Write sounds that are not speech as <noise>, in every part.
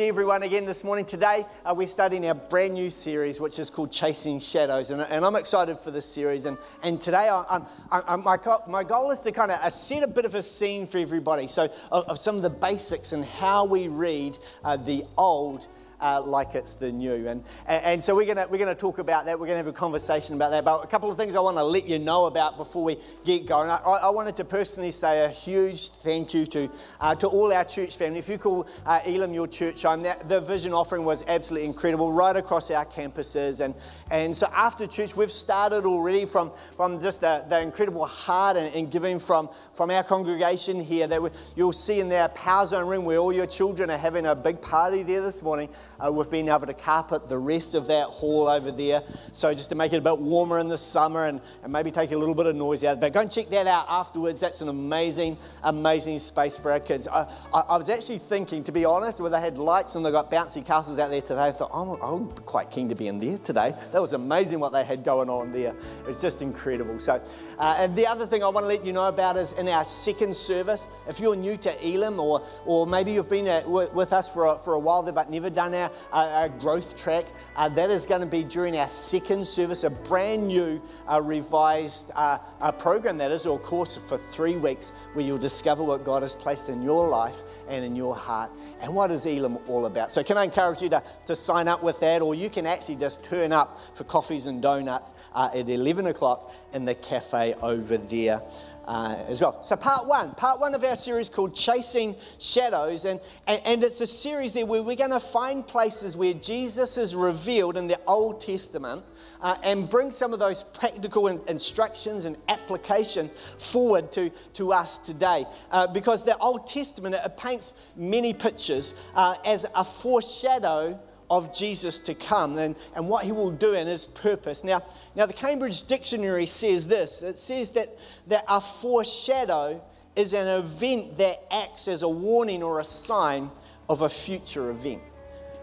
everyone again this morning. Today uh, we're starting our brand new series, which is called Chasing Shadows, and, and I'm excited for this series. And, and today I, I'm, I'm, my, my goal is to kind of uh, set a bit of a scene for everybody, so of, of some of the basics and how we read uh, the Old uh, like it's the new. And, and so we're going we're gonna talk about that. We're going to have a conversation about that. But a couple of things I want to let you know about before we get going. I, I wanted to personally say a huge thank you to, uh, to all our church family. If you call uh, Elim your church home, that, the vision offering was absolutely incredible right across our campuses. And, and so after church, we've started already from, from just the, the incredible heart and, and giving from, from our congregation here that we, you'll see in their Power Zone room where all your children are having a big party there this morning. Uh, we've been able to carpet the rest of that hall over there. So just to make it a bit warmer in the summer and, and maybe take a little bit of noise out. But go and check that out afterwards. That's an amazing, amazing space for our kids. I, I, I was actually thinking, to be honest, where they had lights and they got bouncy castles out there today, I thought, oh, I'm quite keen to be in there today. That was amazing what they had going on there. It's just incredible. So, uh, and the other thing I want to let you know about is in our second service, if you're new to Elim or, or maybe you've been at, with us for a, for a while there but never done our our, growth track. Uh, that is going to be during our second service, a brand new uh, revised uh, program that is, or course for three weeks, where you'll discover what God has placed in your life and in your heart. And what is Elim all about? So, can I encourage you to, to sign up with that, or you can actually just turn up for coffees and donuts uh, at 11 o'clock in the cafe over there uh, as well. So, part one, part one of our series called Chasing Shadows, and, and, and it's a series there where we're going to find places where Jesus is revealed in the Old Testament uh, and bring some of those practical in, instructions and application forward to, to us today. Uh, because the Old Testament, it, it paints many pictures uh, as a foreshadow of Jesus to come and, and what he will do and his purpose. Now, now, the Cambridge Dictionary says this it says that, that a foreshadow is an event that acts as a warning or a sign of a future event.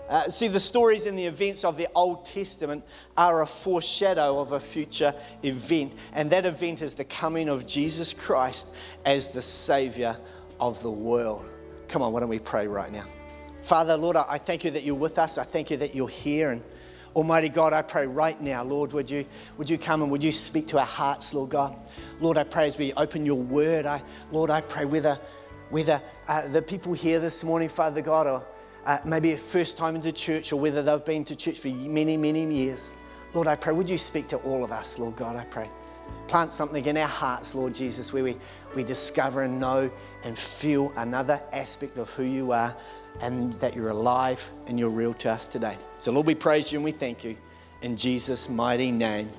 Uh, see, the stories and the events of the Old Testament are a foreshadow of a future event, and that event is the coming of Jesus Christ as the Savior of the world. Come on, why don't we pray right now? Father, Lord, I thank you that you're with us. I thank you that you're here. And Almighty God, I pray right now, Lord, would you, would you come and would you speak to our hearts, Lord God? Lord, I pray as we open your word, I, Lord, I pray whether, whether uh, the people here this morning, Father God, or uh, maybe a first time into church, or whether they've been to church for many, many years, Lord, I pray, would you speak to all of us, Lord God, I pray. Plant something in our hearts, Lord Jesus, where we, we discover and know and feel another aspect of who you are and that you're alive and you're real to us today. So, Lord, we praise you and we thank you. In Jesus' mighty name,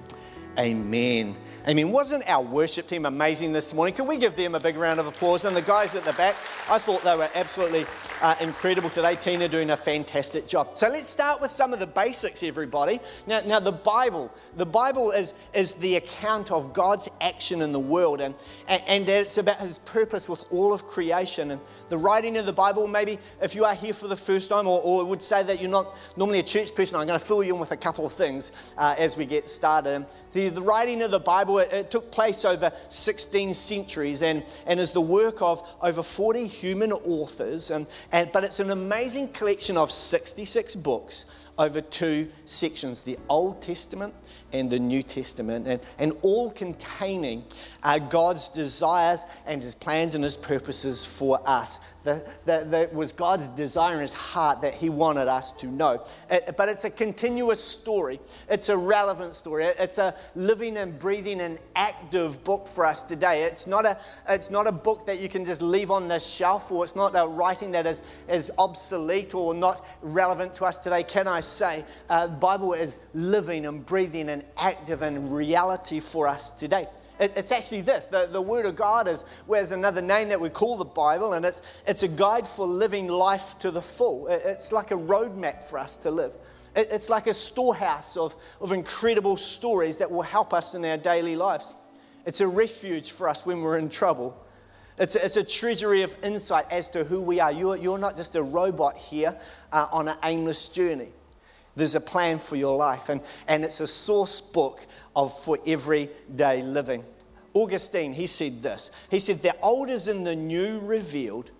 amen. Amen. wasn't our worship team amazing this morning? Can we give them a big round of applause? And the guys at the back, I thought they were absolutely uh, incredible today. Tina doing a fantastic job. So let's start with some of the basics, everybody. Now, now the Bible, the Bible is, is the account of God's action in the world, and, and, and it's about His purpose with all of creation. And the writing of the Bible, maybe if you are here for the first time, or, or would say that you're not normally a church person, I'm going to fill you in with a couple of things uh, as we get started. The, the writing of the Bible, it, it, took place over 16 centuries and, and is the work of over 40 human authors. And, and, but it's an amazing collection of 66 books over two sections the Old Testament and the New Testament, and, and all containing uh, God's desires and his plans and his purposes for us. That, that, was God's desire in his heart that he wanted us to know. It, but it's a continuous story, it's a relevant story, it's a living and breathing and active book for us today. It's not a, it's not a book that you can just leave on the shelf, or it's not a writing that is, is obsolete or not relevant to us today. Can I say? Uh, Bible is living and breathing and active and reality for us today. It, it's actually this the, the Word of God is where's another name that we call the Bible, and it's, it's a guide for living life to the full. It, it's like a roadmap for us to live. It, it's like a storehouse of, of incredible stories that will help us in our daily lives. It's a refuge for us when we're in trouble. It's a, it's a treasury of insight as to who we are. You're, you're not just a robot here uh, on an aimless journey. There's a plan for your life, and, and it's a source book of for everyday living. Augustine, he said this. He said, The old is in the new revealed,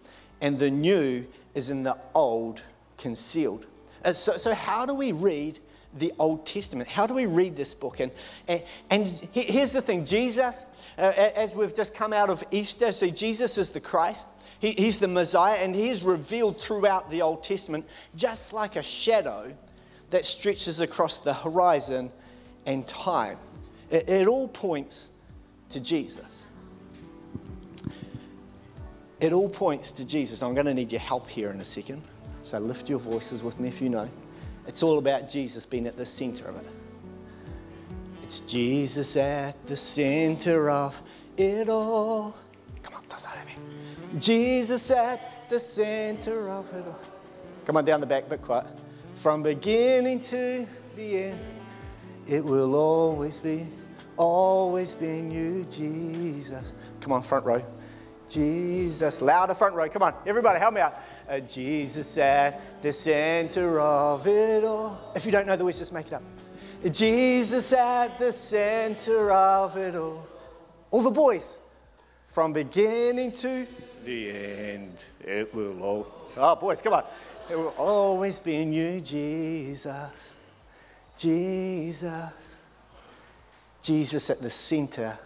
and the new is in the old concealed. Uh, so, so, how do we read the Old Testament? How do we read this book? And, and, and here's the thing Jesus, uh, as we've just come out of Easter, so Jesus is the Christ. He, he's the Messiah, and he is revealed throughout the Old Testament, just like a shadow that stretches across the horizon and time. It, it all points to Jesus. It all points to Jesus. I'm going to need your help here in a second. So lift your voices with me if you know. It's all about Jesus being at the center of it. It's Jesus at the center of it all. Come on, that's me. Jesus at the center of it all. Come on, down the back, bit quiet. From beginning to the end, it will always be, always being you, Jesus. Come on, front row. Jesus, louder front row. Come on, everybody, help me out. Uh, Jesus at the center of it all. If you don't know the words, just make it up. Jesus at the center of it all. All the boys, from beginning to the end, it will all. Oh, boys, come on. It will always be in you, Jesus. Jesus. Jesus at the center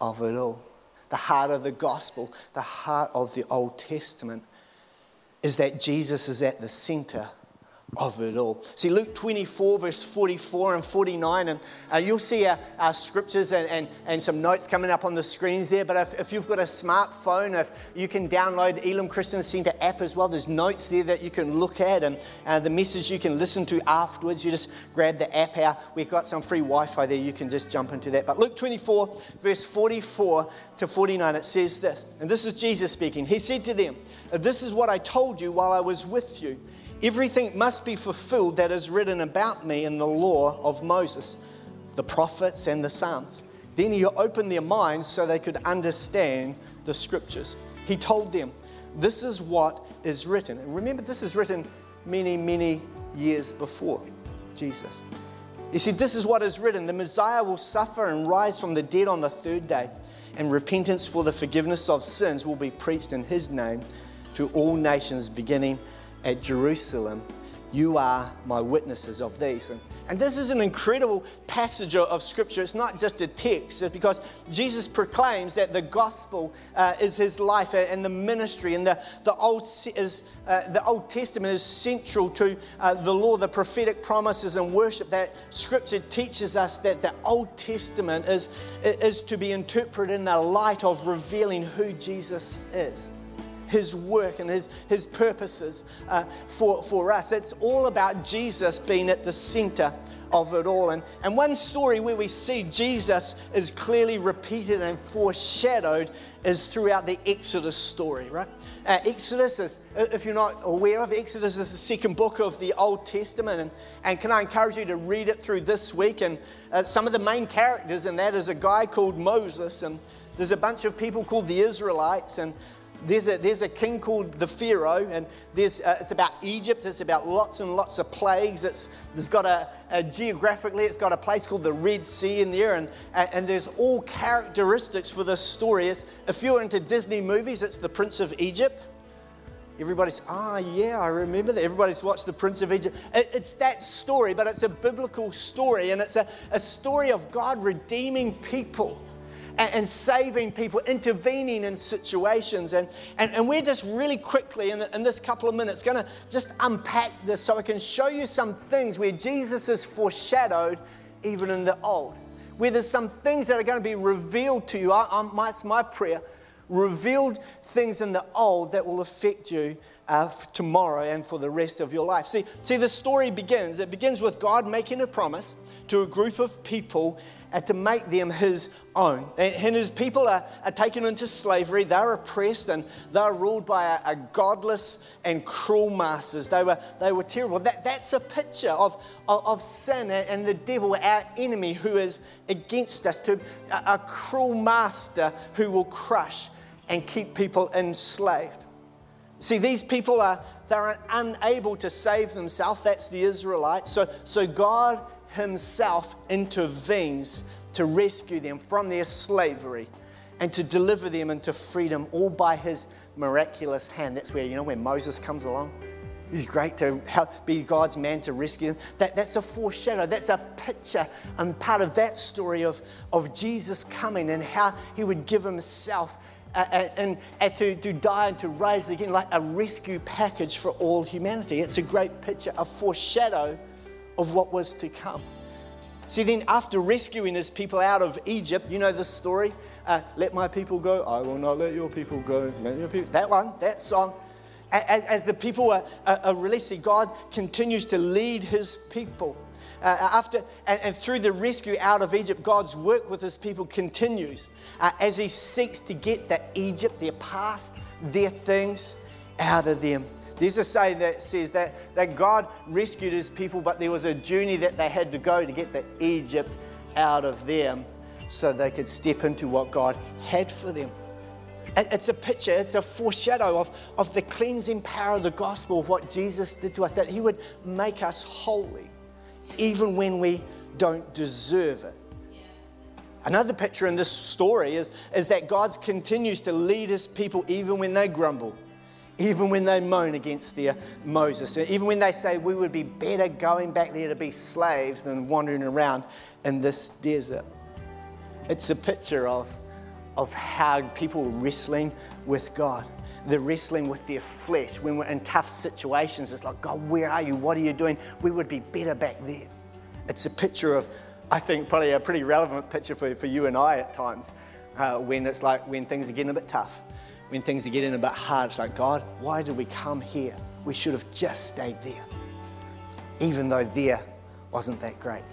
of it all the heart of the gospel, the heart of the Old Testament, is that Jesus is at the center of it all. See, Luke 24, verse 44 and 49, and uh, you'll see our, our scriptures and, and, and, some notes coming up on the screens there. But if, if, you've got a smartphone, if you can download Elim Christian Center app as well, there's notes there that you can look at and uh, the message you can listen to afterwards. You just grab the app out. We've got some free Wi Fi there. You can just jump into that. But Luke 24, verse 44 to 49, it says this, and this is Jesus speaking. He said to them, This is what I told you while I was with you Everything must be fulfilled that is written about me in the law of Moses, the prophets, and the Psalms. Then he opened their minds so they could understand the scriptures. He told them, This is what is written. And remember, this is written many, many years before Jesus. He said, This is what is written the Messiah will suffer and rise from the dead on the third day, and repentance for the forgiveness of sins will be preached in his name to all nations, beginning at Jerusalem, you are my witnesses of these. And, and this is an incredible passage of Scripture. It's not just a text, it's because Jesus proclaims that the gospel uh, is his life and the ministry, and the, the, Old, is, uh, the Old Testament is central to uh, the law, the prophetic promises, and worship. That Scripture teaches us that the Old Testament is, is to be interpreted in the light of revealing who Jesus is his work and his, his purposes uh, for, for us. It's all about Jesus being at the center of it all. And, and one story where we see Jesus is clearly repeated and foreshadowed is throughout the Exodus story, right? Uh, Exodus is, if you're not aware of, Exodus is the second book of the Old Testament. And, and can I encourage you to read it through this week? And uh, some of the main characters in that is a guy called Moses, and there's a bunch of people called the Israelites, and there's a, there's a king called the Pharaoh, and there's, uh, it's about Egypt. It's about lots and lots of plagues. It's, there's got a, a geographically, it's got a place called the Red Sea in there, and, and there's all characteristics for this story. It's, if you're into Disney movies, it's the Prince of Egypt. Everybody's, ah, yeah, I remember that. Everybody's watched The Prince of Egypt. It, it's that story, but it's a biblical story, and it's a, a story of God redeeming people and, and saving people, intervening in situations. And, and, and we're just really quickly, in, in this couple of minutes, going to just unpack this so I can show you some things where Jesus is foreshadowed even in the old. Where there's some things that are going to be revealed to you. I, I, my, my prayer. Revealed things in the old that will affect you uh, tomorrow and for the rest of your life. See, see, the story begins. It begins with God making a promise to a group of people and to make them his own. And his people are, are taken into slavery. They're oppressed and they're ruled by a, a godless and cruel masters. They were, they were terrible. That, that's a picture of, of, of sin and the devil, our enemy, who is against us, to a, a cruel master who will crush and keep people enslaved. See, these people are they're unable to save themselves. That's the Israelites. So, so God himself intervenes to rescue them from their slavery and to deliver them into freedom all by his miraculous hand. That's where, you know, when Moses comes along He's great to help be God's man to rescue them. That, that's a foreshadow, that's a picture and part of that story of, of Jesus coming and how he would give himself and, and to, to die and to rise again, like a rescue package for all humanity. It's a great picture, a foreshadow of what was to come. See, then after rescuing his people out of Egypt, you know the story? Uh, let my people go, I will not let your people go. Your people. That one, that song. As, as the people are, are, are releasing, God continues to lead his people. Uh, after, and, and, through the rescue out of Egypt, God's work with his people continues uh, as he seeks to get that Egypt, their past, their things out of them. There's a saying that says that, that God rescued his people, but there was a journey that they had to go to get the Egypt out of them so they could step into what God had for them. It's a picture, it's a foreshadow of, of the cleansing power of the gospel, of what Jesus did to us, that he would make us holy, even when we don't deserve it. Another picture in this story is, is that God continues to lead his people even when they grumble even when they moan against their Moses, even when they say we would be better going back there to be slaves than wandering around in this desert. It's a picture of, of how people wrestling with God. They're wrestling with their flesh. When we're in tough situations, it's like, God, where are you? What are you doing? We would be better back there. It's a picture of, I think, probably a pretty relevant picture for, for you and I at times uh, when it's like when things are getting a bit tough when things are getting a bit hard, it's like, God, why did we come here? We should have just stayed there, even though there wasn't that great.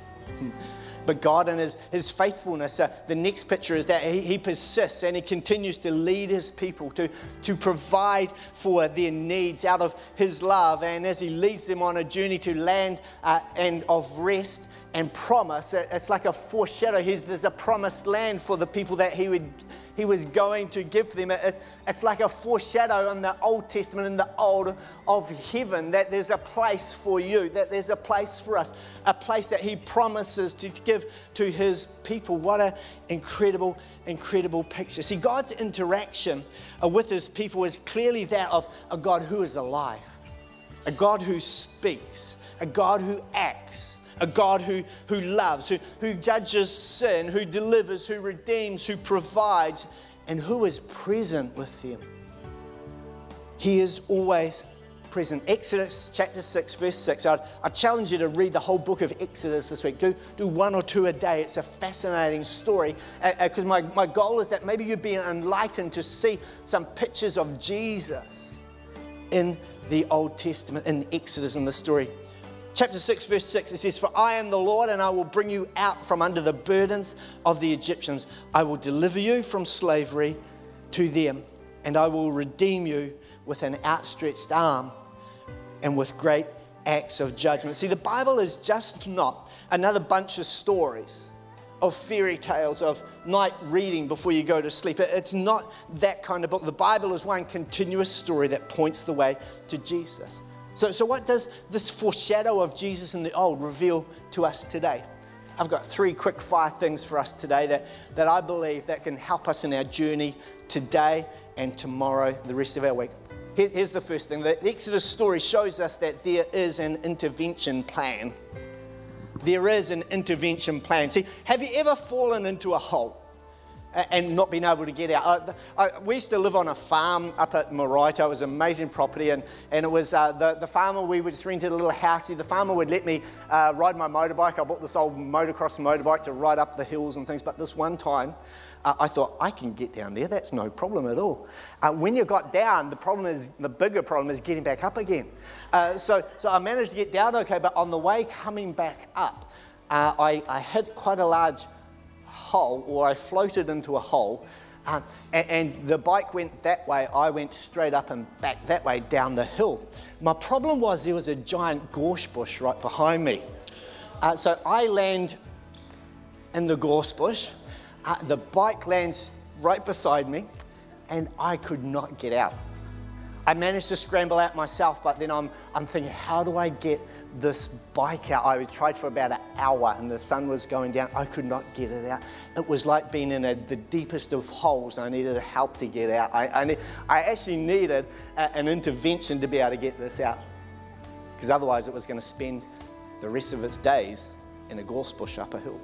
But God and His, his faithfulness, uh, the next picture is that he, he, persists and He continues to lead His people to, to provide for their needs out of His love. And as He leads them on a journey to land uh, and of rest and promise, it's like a foreshadow. He's, there's a promised land for the people that He would he was going to give them. It's like a foreshadow in the Old Testament, in the Old of heaven, that there's a place for you, that there's a place for us, a place that he promises to give to his people. What an incredible, incredible picture. See, God's interaction uh, with his people is clearly that of a God who is alive, a God who speaks, a God who acts a God who, who loves, who, who judges sin, who delivers, who redeems, who provides, and who is present with them. He is always present. Exodus chapter 6, verse 6. I'd, i challenge you to read the whole book of Exodus this week. Do, do one or two a day. It's a fascinating story. Because uh, uh, my, my goal is that maybe you'd be enlightened to see some pictures of Jesus in the Old Testament, in Exodus, in the story chapter 6, verse 6, it says, For I am the Lord, and I will bring you out from under the burdens of the Egyptians. I will deliver you from slavery to them, and I will redeem you with an outstretched arm and with great acts of judgment. See, the Bible is just not another bunch of stories of fairy tales, of night reading before you go to sleep. It's not that kind of book. The Bible is one continuous story that points the way to Jesus. So, so what does this foreshadow of Jesus in the old reveal to us today? I've got three quick fire things for us today that, that I believe that can help us in our journey today and tomorrow, the rest of our week. Here, here's the first thing. The Exodus story shows us that there is an intervention plan. There is an intervention plan. See, have you ever fallen into a hole? And not being able to get out. I, I, we used to live on a farm up at Maraetai. It was an amazing property, and, and it was uh, the, the farmer, we just rented a little house. The farmer would let me uh, ride my motorbike. I bought this old motocross motorbike to ride up the hills and things, but this one time, uh, I thought, I can get down there, that's no problem at all. Uh, when you got down, the problem is, the bigger problem is getting back up again. Uh, so, so I managed to get down okay, but on the way coming back up, uh, I, I hit quite a large hole, or I floated into a hole, uh, and, and, the bike went that way. I went straight up and back that way down the hill. My problem was there was a giant gorse bush right behind me. Uh, so I land in the gorse bush. Uh, the bike lands right beside me, and I could not get out. I managed to scramble out myself, but then I'm, I'm thinking, how do I get this bike out. I tried for about an hour and the sun was going down. I could not get it out. It was like being in a, the deepest of holes. I needed help to get out. I, I, I actually needed a, an intervention to be able to get this out. because otherwise it was going to spend the rest of its days in a gorse bush up a hill.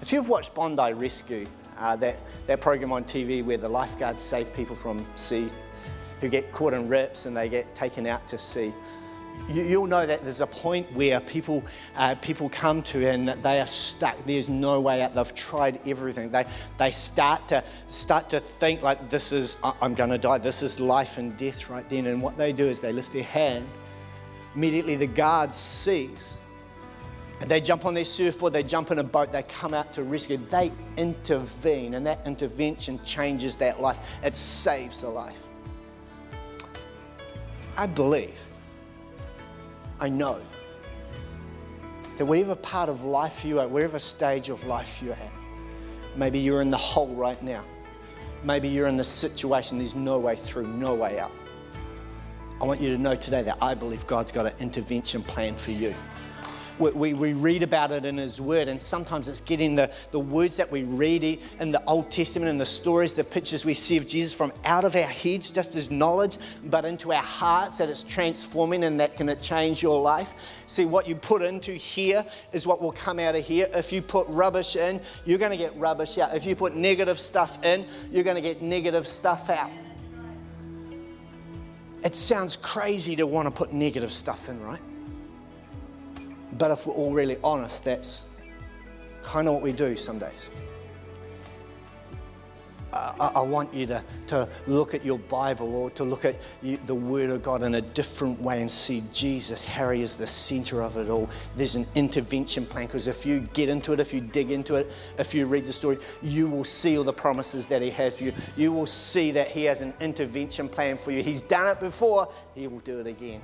If you've watched Bondi Rescue, uh, that, that program on TV where the lifeguards save people from sea who get caught in rips and they get taken out to sea, you, will know that there's a point where people, uh, people come to and they are stuck. There's no way out. They've tried everything. They, they start, to, start to think like this is, I'm going to die. This is life and death right then. And what they do is they lift their hand. Immediately the guard sees. And they jump on their surfboard, they jump in a boat, they come out to rescue. They intervene, and that intervention changes that life. It saves a life. I believe I know that whatever part of life you are, whatever stage of life you're at, maybe you're in the hole right now. Maybe you're in the situation there's no way through, no way out. I want you to know today that I believe God's got an intervention plan for you we, we read about it in His Word, and sometimes it's getting the, the words that we read in the Old Testament and the stories, the pictures we see of Jesus from out of our heads, just as knowledge, but into our hearts, that it's transforming and that can change your life. See, what you put into here is what will come out of here. If you put rubbish in, you're going to get rubbish out. If you put negative stuff in, you're going to get negative stuff out. It sounds crazy to want to put negative stuff in, right? But if we're all really honest, that's kind of what we do some days. I, I, want you to, to look at your Bible or to look at you, the Word of God in a different way and see Jesus, Harry, is the center of it all. There's an intervention plan because if you get into it, if you dig into it, if you read the story, you will see all the promises that He has for you. You will see that He has an intervention plan for you. He's done it before, He will do it again.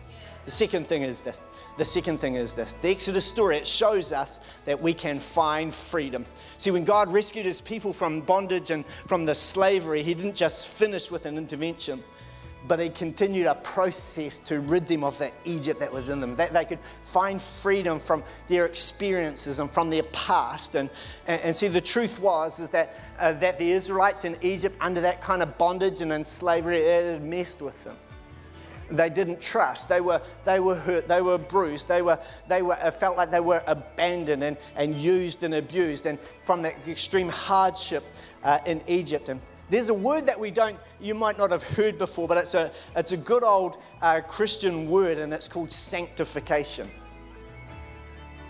The second thing is this. The second thing is this. The Exodus story, it shows us that we can find freedom. See, when God rescued his people from bondage and from the slavery, he didn't just finish with an intervention, but he continued a process to rid them of that Egypt that was in them. That they could find freedom from their experiences and from their past. And, and, and see, the truth was is that, uh, that the Israelites in Egypt, under that kind of bondage and in slavery, it messed with them. They didn't trust. They were, they were hurt. They were bruised. They, were, they were, felt like they were abandoned and, and used and abused. And from that extreme hardship uh, in Egypt. And there's a word that we don't, you might not have heard before, but it's a, it's a good old uh, Christian word, and it's called sanctification.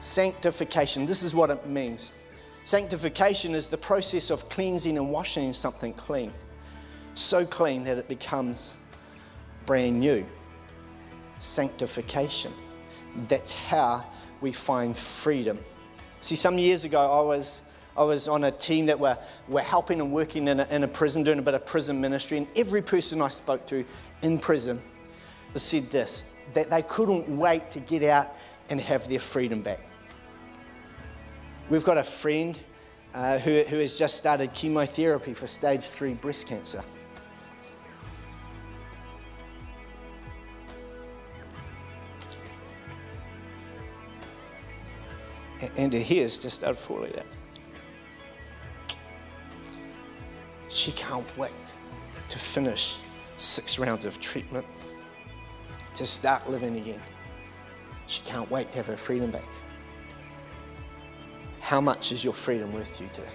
Sanctification. This is what it means. Sanctification is the process of cleansing and washing something clean. So clean that it becomes brand new. Sanctification. That's how we find freedom. See, some years ago, I was, I was on a team that were, were helping and working in a, in a prison, doing a bit of prison ministry, and every person I spoke to in prison said this that they couldn't wait to get out and have their freedom back. We've got a friend uh, who, who has just started chemotherapy for stage three breast cancer. And he is just falling out. She can't wait to finish six rounds of treatment, to start living again. She can't wait to have her freedom back. How much is your freedom worth to you today?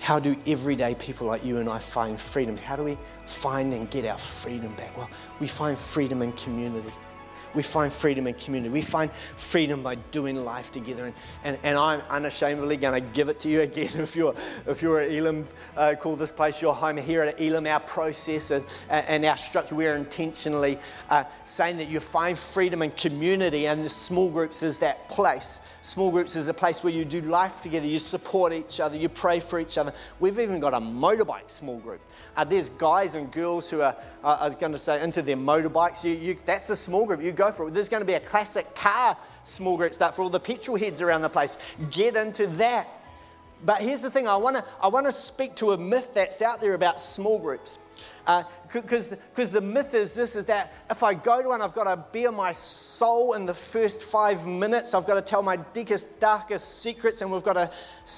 How do everyday people like you and I find freedom? How do we find and get our freedom back? Well, we find freedom in community we find freedom in community. We find freedom by doing life together. And, and, and I'm unashamedly going to give it to you again. <laughs> If you're, if you're at Elim, uh, call this place your home. Here at Elim, our process and, and our structure, we're intentionally uh, saying that you find freedom in community, and the small groups is that place. Small groups is a place where you do life together, you support each other, you pray for each other. We've even got a motorbike small group. Uh, there's guys and girls who are, I was going to say, into their motorbikes. You, you, that's a small group. You go for it. There's going to be a classic car small group start for all the petrol heads around the place. Get into that. But here's the thing I want to I wanna speak to a myth that's out there about small groups. Because uh, the myth is this is that if I go to one, I've got to bare my soul in the first five minutes. I've got to tell my deepest, darkest secrets, and we've got to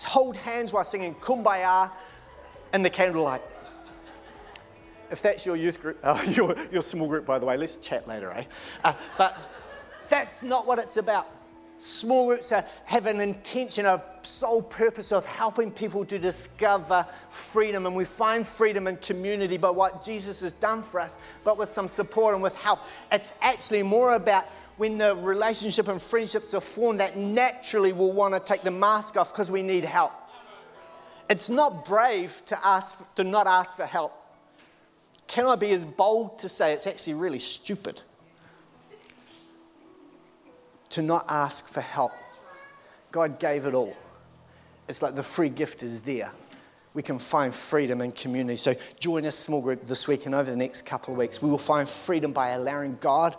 hold hands while singing Kumbaya in the candlelight if that's your youth group, <laughs> uh, your, your small group, by the way, let's chat later, eh? Uh, but that's not what it's about. Small groups are, have an intention, a sole purpose of helping people to discover freedom. And we find freedom in community by what Jesus has done for us, but with some support and with help. It's actually more about when the relationship and friendships are formed that naturally we'll want to take the mask off because we need help. It's not brave to ask to not ask for help. Can I be as bold to say it's actually really stupid? to not ask for help. God gave it all. It's like the free gift is there. We can find freedom in community. So join a small group this week and over the next couple of weeks. We will find freedom by allowing God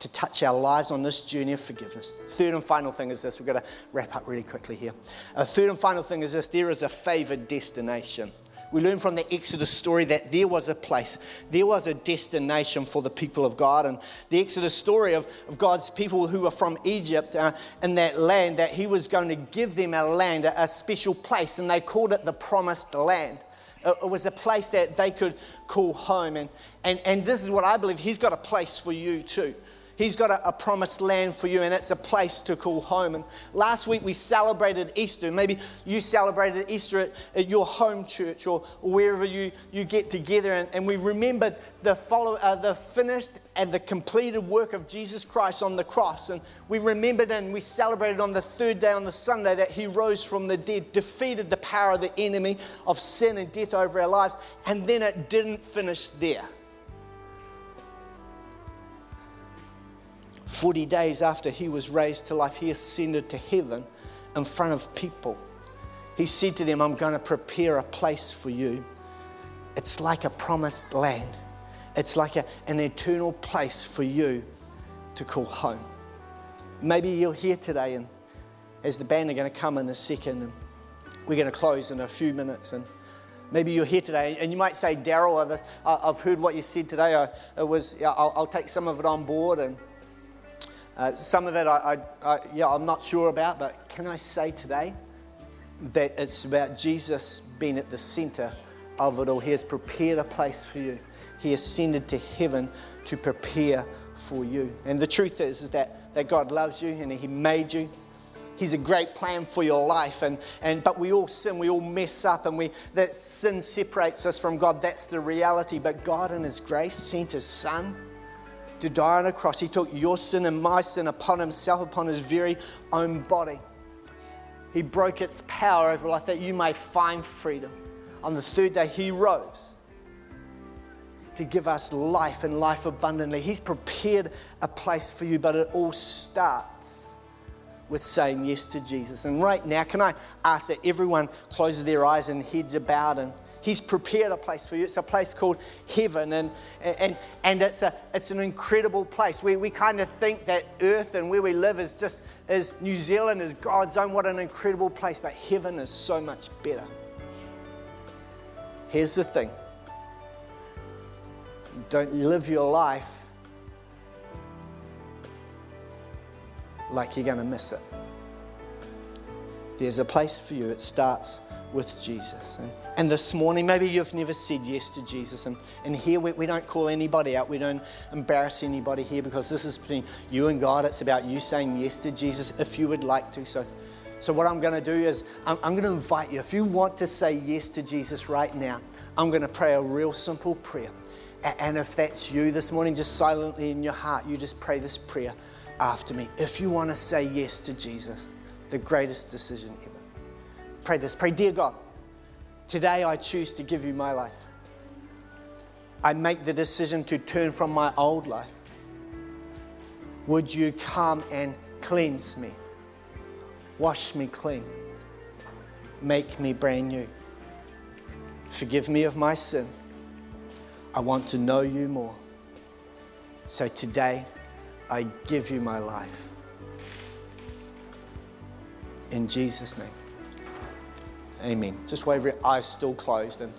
to touch our lives on this journey of forgiveness. Third and final thing is this. We've got to wrap up really quickly here. A third and final thing is this there is a favored destination. We learn from the Exodus story that there was a place, there was a destination for the people of God. And the Exodus story of, of God's people who were from Egypt uh, in that land, that He was going to give them a land, a, a special place, and they called it the Promised Land. It, it was a place that they could call home. And, and, and this is what I believe He's got a place for you too. He's got a, a, promised land for you, and it's a place to call home. And last week we celebrated Easter. Maybe you celebrated Easter at, at your home church or, wherever you, you get together, and, and we remembered the, follow, uh, the finished and the completed work of Jesus Christ on the cross. And we remembered and we celebrated on the third day, on the Sunday, that He rose from the dead, defeated the power of the enemy of sin and death over our lives. And then it didn't finish there. 40 days after he was raised to life, he ascended to heaven in front of people. He said to them, I'm going to prepare a place for you. It's like a promised land, it's like a, an eternal place for you to call home. Maybe you're here today, and as the band are going to come in a second, and we're going to close in a few minutes. and Maybe you're here today and you might say, Daryl, I've heard what you said today. I, it was, I'll, I'll, take some of it on board and uh, some of it, I, I, I, yeah, I'm not sure about, but can I say today that it's about Jesus being at the center of it all? He has prepared a place for you. He ascended to heaven to prepare for you. And the truth is, is that, that God loves you and He made you. He's a great plan for your life. And, and, but we all sin, we all mess up, and we, that sin separates us from God. That's the reality. But God, in His grace, sent His Son to die on a cross. He took your sin and my sin upon himself, upon his very own body. He broke its power over life that you may find freedom. On the third day, he rose to give us life and life abundantly. He's prepared a place for you, but it all starts with saying yes to Jesus. And right now, can I ask that everyone closes their eyes and heads bowed and He's prepared a place for you. It's a place called heaven, and, and, and it's, a, it's an incredible place. We, we kind of think that earth and where we live is just is New Zealand is God's own. What an incredible place, but heaven is so much better. Here's the thing don't live your life like you're going to miss it. There's a place for you. It starts with Jesus. And, this morning, maybe you've never said yes to Jesus. And, and here we, we don't call anybody out, we don't embarrass anybody here because this is between you and God. It's about you saying yes to Jesus if you would like to. So, so what I'm going to do is I'm, I'm going to invite you. If you want to say yes to Jesus right now, I'm going to pray a real simple prayer. And if that's you this morning, just silently in your heart, you just pray this prayer after me. If you want to say yes to Jesus, the greatest decision ever. Pray this. Pray, Dear God, today I choose to give you my life. I make the decision to turn from my old life. Would you come and cleanse me? Wash me clean. Make me brand new. Forgive me of my sin. I want to know you more. So today, I give you my life. In Jesus' name. Amen. Just wave your eyes still closed and